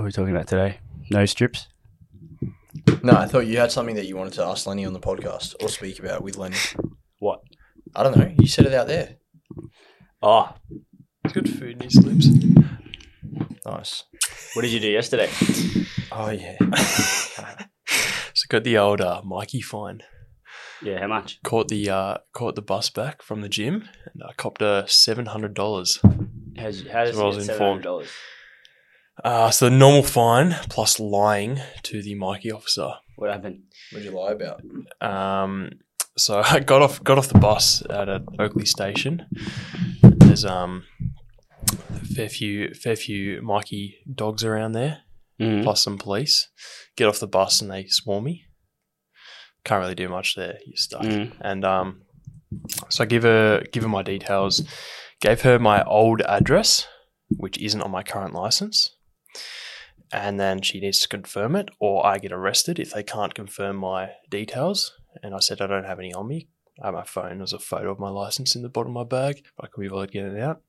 What are we talking about today? No strips? No, I thought you had something that you wanted to ask Lenny on the podcast or speak about with Lenny. What? I don't know. You said it out there. Oh, Good food in his lips. Nice. what did you do yesterday? Oh yeah. So got the old uh, Myki fine. Yeah, how much? Caught the uh, caught the bus back from the gym and I copped a seven hundred dollars. How's, how does So I it was informed. hundred dollars? Uh, so the normal fine plus lying to the Myki officer. What happened? What did you lie about? Um, so I got off got off the bus at a Oakleigh station. There's um a fair few fair few Myki dogs around there, Mm. plus some police. Get off the bus and they swarm me. Can't really do much there. You're stuck. Mm. And um, so I give her give her my details. Gave her my old address, which isn't on my current license. And then she needs to confirm it, or I get arrested if they can't confirm my details. And I said I don't have any on me. Have my phone. There's a photo of my license in the bottom of my bag. But I couldn't be bothered getting it out.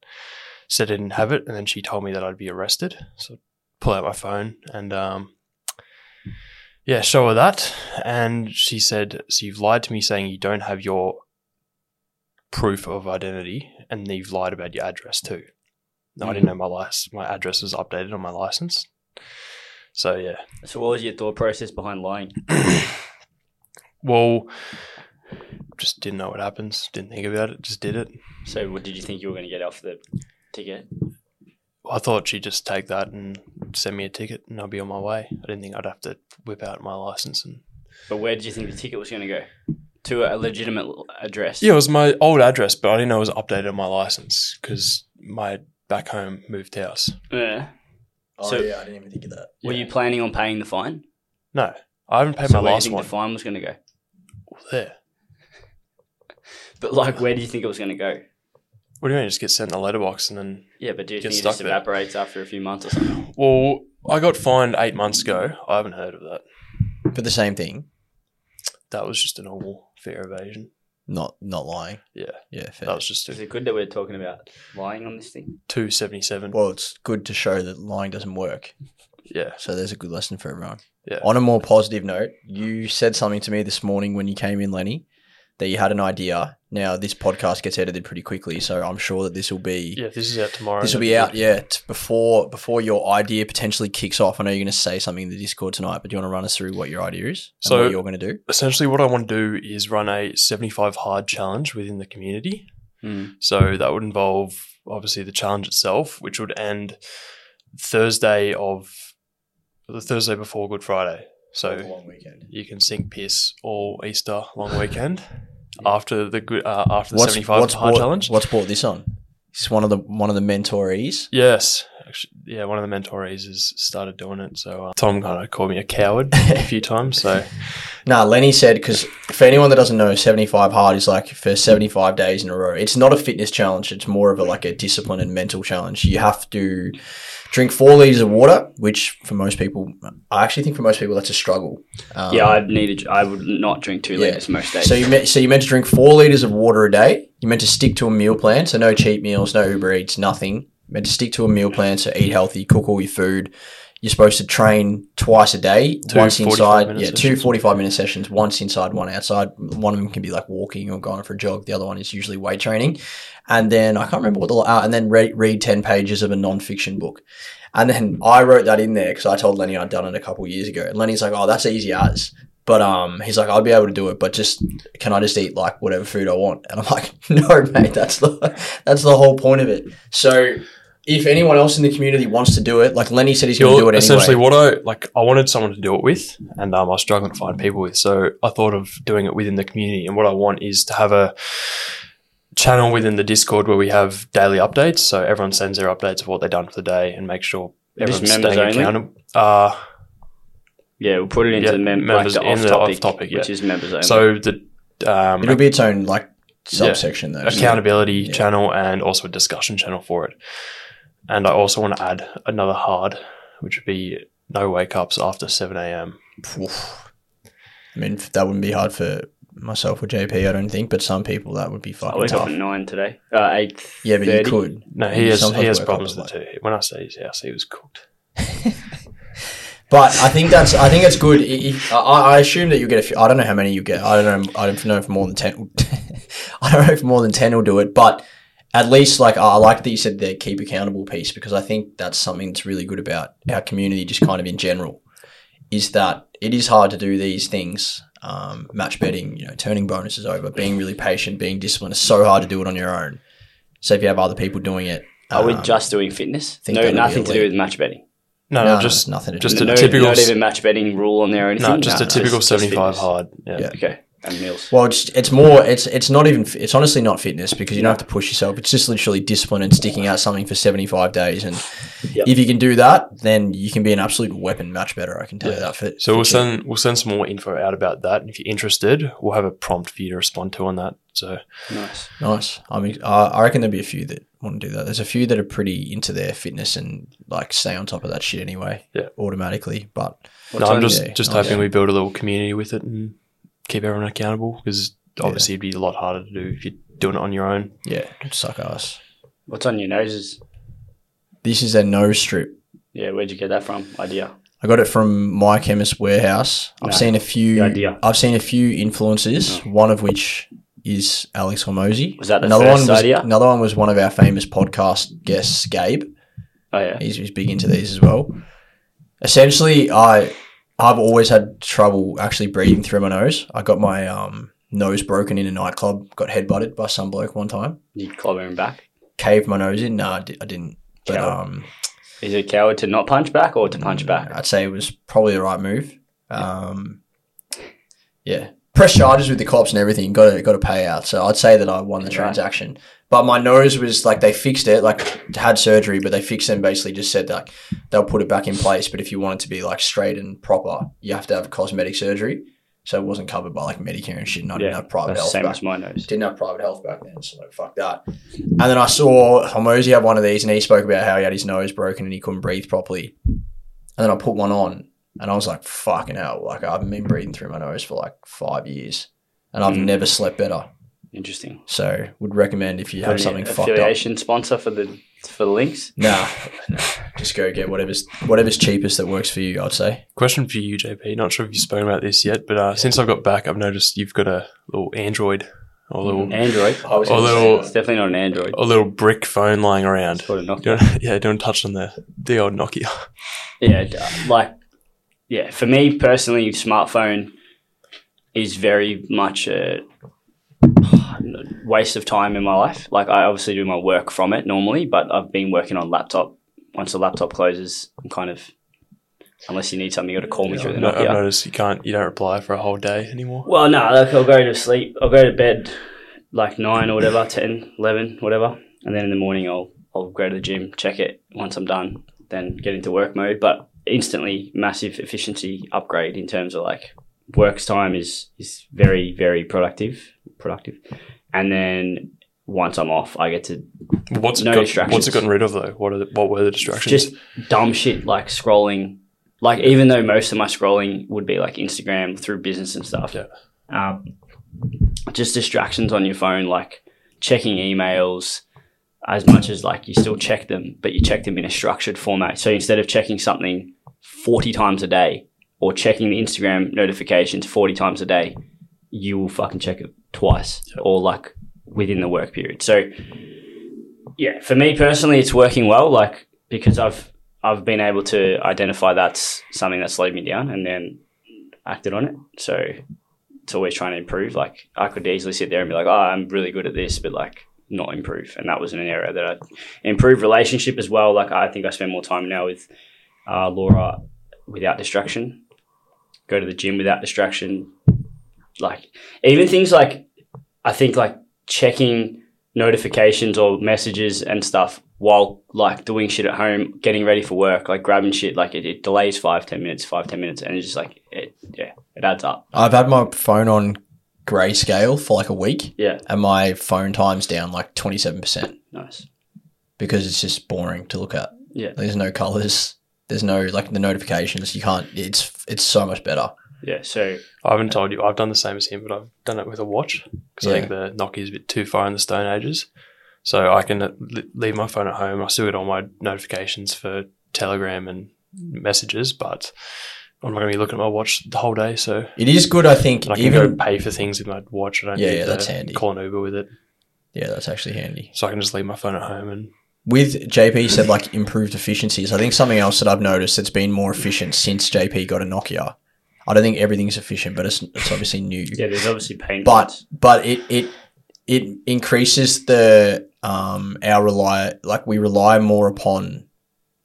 Said I didn't have it, and then she told me that I'd be arrested. So I pull out my phone and um, yeah, show her that. And she said, So you've lied to me saying you don't have your proof of identity and you've lied about your address too. No, I didn't know my license, my address was updated on my license. So yeah. So, what was your thought process behind lying? Well, just didn't know what happens. Didn't think about it. Just did it. So, what did you think you were going to get off the ticket? I thought she'd just take that and send me a ticket and I'll be on my way. I didn't think I'd have to whip out my license and But where did you think the ticket was going to go? To a legitimate address. Yeah, it was my old address, but I didn't know it was updated on my license because my back home moved house. Yeah. Oh So- yeah, I didn't even think of that. Were Yeah. you planning on paying the fine? No, I haven't paid so my where do you think one. the fine was going to go? There. But like, where do you think it was going to go? What do you mean? Just get sent in a letterbox and then? Yeah, but do you Get think it stuck just there. evaporates after a few months or something? Well, I got fined eight months ago. I haven't heard of that. For the same thing, That was just a normal fare evasion. Not not lying. Yeah, Yeah, fair. that was just Is it good that we're talking about lying on this thing? two seventy seven. well, it's good to show that lying doesn't work. Yeah, So there's a good lesson for everyone. yeah. On a more positive note, you said something to me this morning when you came in, Lenny, that you had an idea. Now this podcast gets edited pretty quickly, so I'm sure that this will be Yeah, this is out tomorrow. this will be out, yeah, t- before before your idea potentially kicks off. I know you're going to say something in the Discord tonight, but do you want to run us through what your idea is and So- what you're going to do? Essentially, what I want to do is run a seventy five hard challenge within the community. Mm. So that would involve obviously the challenge itself, which would end Thursday of the Thursday before Good Friday. So long weekend. you can sink piss all Easter long weekend after the uh, after the What's, seventy five what's hard brought, challenge. What's brought this on? It's one of the one of the mentorees. Yes, actually, yeah, one of the mentorees has started doing it. So uh, Tom kind of called me a coward a few times. So Nah, Lenny said because for anyone that doesn't know, seventy five hard is like for seventy five days in a row. It's not a fitness challenge. It's more of a like a discipline and mental challenge. You have to drink four liters of water, which for most people, I actually think for most people that's a struggle. Um, Yeah, I'd need. To, I would not drink two Yeah. liters most days. So you meant so you meant to drink four liters of water a day. You meant to stick to a meal plan, so no cheat meals, no Uber Eats, nothing. You meant to stick to a meal plan, so eat healthy, cook all your food. You're supposed to train twice a day, Two once 45 inside, yeah, two sessions. 45 minute sessions, once inside, one outside. One of them can be like walking or going for a jog. The other one is usually weight training. And then I can't remember what the uh, and then read, read 10 pages of a non-fiction book. And then I wrote that in there because I told Lenny I'd done it a couple years ago. And Lenny's like, "Oh, that's easy as." But um, he's like, "I'll be able to do it, but just can I just eat like whatever food I want?" And I'm like, "No, mate, that's the that's the whole point of it." So, if anyone else in the community wants to do it, like Lenny said, he's going to do it essentially anyway. what I like. I wanted someone to do it with, and um, I was struggling to find people with. So I thought of doing it within the community. And what I want is to have a channel within the Discord where we have daily updates. So everyone sends their updates of what they've done for the day, and make sure Just everyone's members staying only? accountable. Uh, yeah, we'll put it into Yeah, the mem- members like the in off the topic, off-topic, which is members only. so the um, It'll be its own like subsection though. accountability Yeah. channel and also a discussion channel for it. And I also want to add another hard, which would be no wake ups after 7 a.m. Oof. I mean, that wouldn't be hard for myself or JP, I don't think, but some people that would be I fucking woke up tough. at nine today. Uh, eight. Yeah, but you could. No, he has Sometimes he has problems with it too. When I stayed at his house, he was cooked. But I think that's I think it's good. I- I, I assume that you get a few. I don't know how many you get. I don't know. I don't know if more than ten. I don't know if more than ten will do it, but at least like I like that you said the keep accountable piece because I think that's something that's really good about our community, just kind of in general, is that it is hard to do these things. Um, match betting, you know, turning bonuses over, being really patient, being disciplined. It's so hard to do it on your own. So if you have other people doing it, Are we um, just doing fitness? think No, nothing to do with match betting. No, no, no, just nothing to just do. a no, typical not even match betting rule on there or anything. no, just No, a no, typical just- just seventy-five fitness. hard. Yeah. Yeah. Okay, and meals. Well, it's it's more it's it's not even it's honestly not fitness because you don't have to push yourself. It's just literally discipline and sticking out something for seventy five days. And Yep. if you can do that, then you can be an absolute weapon Much better. I can tell you that. For, So for we'll cheap. send we'll send some more info out about that. And if you're interested, we'll have a prompt for you to respond to on that. So Nice. nice. I mean, I I reckon there'll be a few that want to do that. There's a few that are pretty into their fitness and like stay on top of that shit anyway. Yeah. automatically. But no, I'm just oh, yeah, just nice. hoping we build a little community with it and keep everyone accountable because obviously it'd be a lot harder to do if you're doing it on your own. yeah, suck ass. What's on your noses? This is a nose strip. Yeah, where'd you get that from? Idea. I got it from my chemist warehouse. I've No, seen a few. the idea. I've seen a few influences. One of which is Alex Hormozi. Was that the another first one? Was, idea? Another one was one of our famous podcast guests, Gabe. Oh yeah. He's, he's big into these as well. Essentially, I I've always had trouble actually breathing through my nose. I got my um, nose broken in a nightclub. Got headbutted by some bloke one time. You clobber him back. Caved my nose in. No, I, di- I didn't. But Coward. um, Is it a coward to not punch back or to punch back? I'd say it was probably the right move. Um, yeah, press charges with the cops and everything. Got to got to pay out. So I'd say that I won the Right. transaction. But my nose was like they fixed it, like had surgery, but they fixed it and basically just said like they'll put it back in place. But if you want it to be like straight and proper, you have to have cosmetic surgery. So it wasn't covered by like Medicare and shit. And I didn't Yeah, have private health. same back as my nose. didn't have private health back then, so like fuck that. And then I saw Hormozi have one of these, and he spoke about how he had his nose broken and he couldn't breathe properly. And then I put one on, and I was like, "Fucking hell!" Like I haven't been breathing through my nose for like five years, and I've Mm. never slept better. Interesting. So would recommend if you have Got any something fucked up. affiliation sponsor for the for the links. Nah, nah, just go get whatever's whatever's cheapest that works for you. I'd say. Question for you, JP. Not sure if you've spoken about this yet, but uh, since I've got back, I've noticed you've got a little Android or a little Android. I was Or little- It's definitely not an Android. a little brick phone lying around. Sort of knocked Do you want, yeah, don't touch on the the old Nokia. Yeah, like yeah. For me personally, smartphone is very much a waste of time in my life. Like I obviously do my work from it normally, but I've been working on laptop. Once the laptop closes, I'm kind of unless you need something, you got to call me through the No- I've noticed you can't you don't reply for a whole day anymore. Well, no, like I'll go to sleep. I'll go to bed like nine or whatever, 10, 11, whatever, and then in the morning I'll I'll go to the gym, check it. Once I'm done, then get into work mode. But instantly, massive efficiency upgrade in terms of like work's time is is very very productive, productive, and then once I'm off, I get to What's it No got, distractions. What's it gotten rid of though? What are the, what were the distractions? just dumb shit like scrolling. Like even though most of my scrolling would be like Instagram through business and stuff, Yeah. um, just distractions on your phone, like checking emails. As much as like you still check them, but you check them in a structured format. So instead of checking something forty times a day or checking the Instagram notifications forty times a day, you will fucking check it twice or like within the work period. So yeah, for me personally, it's working well. Like because I've I've been able to identify that's something that slowed me down, and then acted on it. So it's always trying to improve. Like I could easily sit there and be like, "Oh, I'm really good at this," but like not improve. And that was an area that I improved relationship as well. Like I think I spend more time now with uh, Laura without distraction. Go to the gym without distraction. Like even things like I think like checking notifications or messages and stuff while like doing shit at home, getting ready for work, like grabbing shit, like it, it delays five, ten minutes, five, ten minutes, and it's just like it yeah, it adds up. I've had my phone on grayscale for like a week, Yeah. and my phone time's down like twenty seven percent Nice. because it's just boring to look at. Yeah. There's no colors. There's no like the notifications. You can't. It's it's so much better. Yeah. So I haven't told you. I've done the same as him, but I've done it with a watch because I think the Nokia is a bit too far in the Stone Ages. So I can uh, leave my phone at home. I still get all my notifications for Telegram and messages, but I'm not going to be looking at my watch the whole day. So It is good, I think. and I can Even go pay for things with my watch. I don't Yeah, need yeah, to that's handy. call an Uber with it. yeah, that's actually handy. So I can just leave my phone at home and With JP said like improved efficiencies. I think something else that I've noticed that's been more efficient since JP got a Nokia. I don't think everything's efficient, but it's, it's obviously new. Yeah, there's obviously pain but points. but it it it increases the um our rely like we rely more upon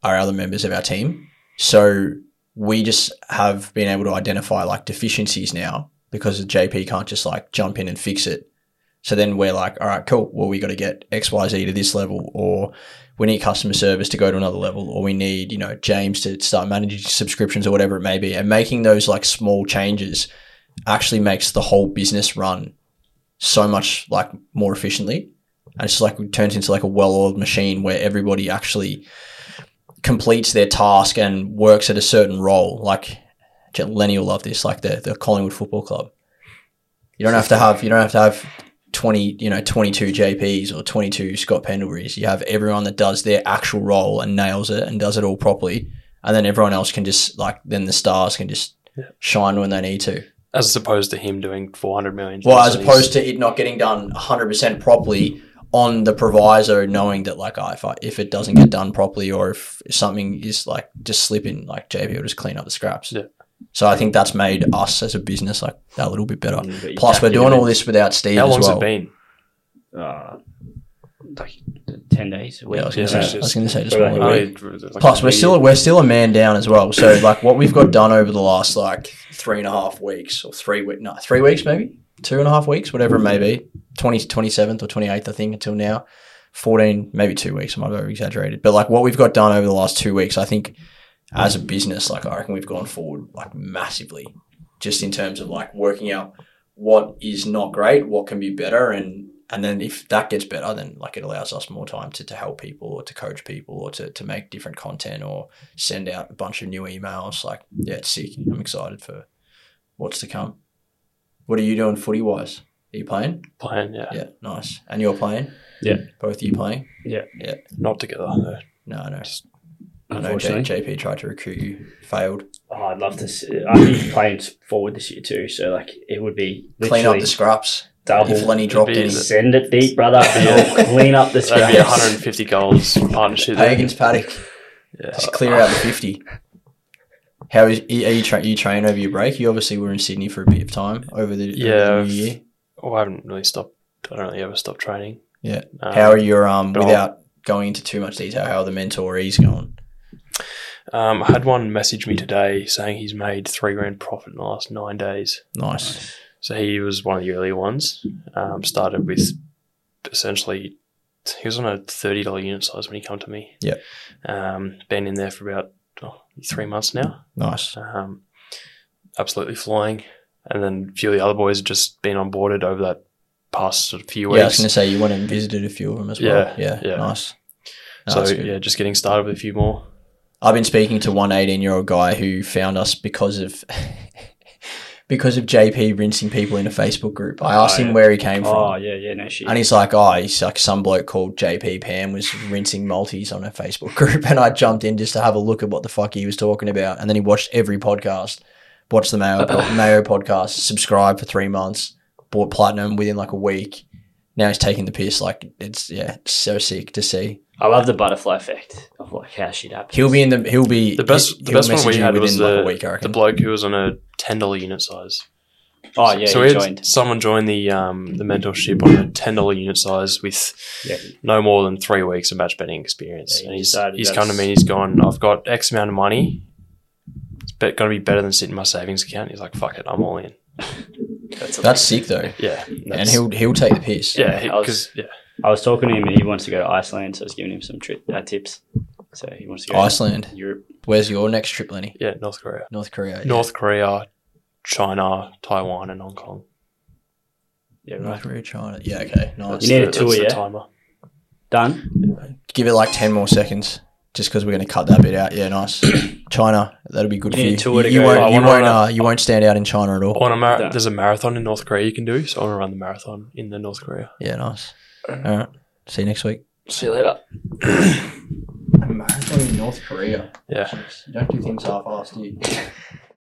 our other members of our team so we just have been able to identify like deficiencies now because the jp can't just like jump in and fix it so then we're like all right cool well we got to get xyz to this level or we need customer service to go to another level or we need you know james to start managing subscriptions or whatever it may be and making those like small changes actually makes the whole business run so much like more efficiently. And it's like it turns into like a well-oiled machine where everybody actually completes their task and works at a certain role. Like Lenny will love this, like the the Collingwood Football Club. You don't have to have you don't have to have twenty you know twenty two JPs or twenty two Scott Pendleburys. You have everyone that does their actual role and nails it and does it all properly, and then everyone else can just like then the stars can just Yeah. shine when they need to. as opposed to him doing 400 million. Well, as opposed to it not getting done 100% properly on the proviso, knowing that like oh, if I, if it doesn't get done properly or if something is like just slipping, like JP will just clean up the scraps. Yeah. So I think that's made us as a business like a little bit better. Mm, but you Plus, we're doing all this without Steve how as long's well. it been? Uh, like ten days. A week. Yeah, I was going to Yeah, say. it's I was just- going to say just Probably one like week. like, Plus, we're still we're still a man down as well. So like what we've got done over the last like three and a half weeks or three week no three weeks maybe two and a half weeks whatever it may be 20, 27th or twenty eighth I think until now fourteen maybe two weeks I might have exaggerated but like what we've got done over the last two weeks I think as a business like I reckon we've gone forward like massively just in terms of like working out what is not great what can be better and and then if that gets better then like it allows us more time to, to help people or to coach people or to, to make different content or send out a bunch of new emails like yeah it's sick i'm excited for what's to come what are you doing footy wise are you playing playing. Yeah. yeah nice and you're playing Yeah. both of you playing Yeah. Yeah. not together. though. no no Just- i know J- Unfortunately, jp tried to recruit you failed oh, I'd love to. See, I'd be playing forward this year too. So like, it would be clean up the scraps double. if lenny dropped be any the- Send it deep, brother. and clean up the That'd be 150 goals partnership. there. pagans paddock Yeah. just clear out the 50 how is are you, tra- you train over your break you obviously were in sydney for a bit of time over the, over Yeah, the I've- new year Well, I haven't really stopped. I don't really ever stop training. Yeah. Um, How are your um but I'll- without going into too much detail? How are the mentorees going? Um, I had one message me today saying he's made three grand profit in the last nine days. Nice. So he was one of the earlier ones. Um, started with essentially, he was on a thirty dollar unit size when he come to me. Yep. Um, been in there for about oh, three months now. Nice. Um, absolutely flying. And then a few of the other boys have just been onboarded over that past sort of few weeks. Yeah, I was going to say you went and visited a few of them as well. Yeah, Yeah. yeah. Nice. No, so yeah, just getting started with a few more. I've been speaking to one 18 year old guy who found us because of because of JP rinsing people in a Facebook group. I asked Oh, him yeah. where he came oh, from. Oh yeah, yeah, no shit. And he's like, oh, he's like some bloke called JP Pam was rinsing multis on a Facebook group, and I jumped in just to have a look at what the fuck he was talking about, and then he watched every podcast, watched the Mayo Mayo podcast, subscribed for three months, bought platinum within like a week. Now he's taking the piss. Like it's yeah, it's so sick to see. I love the butterfly effect of like how shit happens. He'll be in the he'll be The best, the best one we had was within like the, week. The bloke who was on a ten dollar unit size. Oh yeah, so he we had joined. someone join the um, the mentorship on a ten dollar unit size with Yeah. no more than three weeks of match betting experience, Yeah, he and he's he's come to me. He's gone. I've got X amount of money. It's bet- going to be better than sitting in my savings account. He's like, "Fuck it, I'm all in." That's, That's sick though, Yeah, and he'll he'll take the piss. yeah because yeah I was talking to him and he wants to go to Iceland, so I was giving him some tri- uh, tips. So he wants to go Iceland. to Europe. Where's your next trip, Lenny? yeah North Korea, North Korea. yeah. North Korea, China, Taiwan, and Hong Kong. Yeah, North right. Korea, China. Yeah, okay, nice. You need a tour, that's the yeah? Timer. Done. Give it like 10 more seconds just because we're going to cut that bit out. Yeah, nice. China, that'll be good You for need you. a tour You, to you go. won't, you, wanna won't, run uh, you won't stand out in China at all. On a mar- Done. there's a marathon in North Korea you can do, so I want to run the marathon in the North Korea. Yeah, nice. All right. See you next week. See you later. Marathon in North North Korea. Yeah. You don't do things half-assed, do you?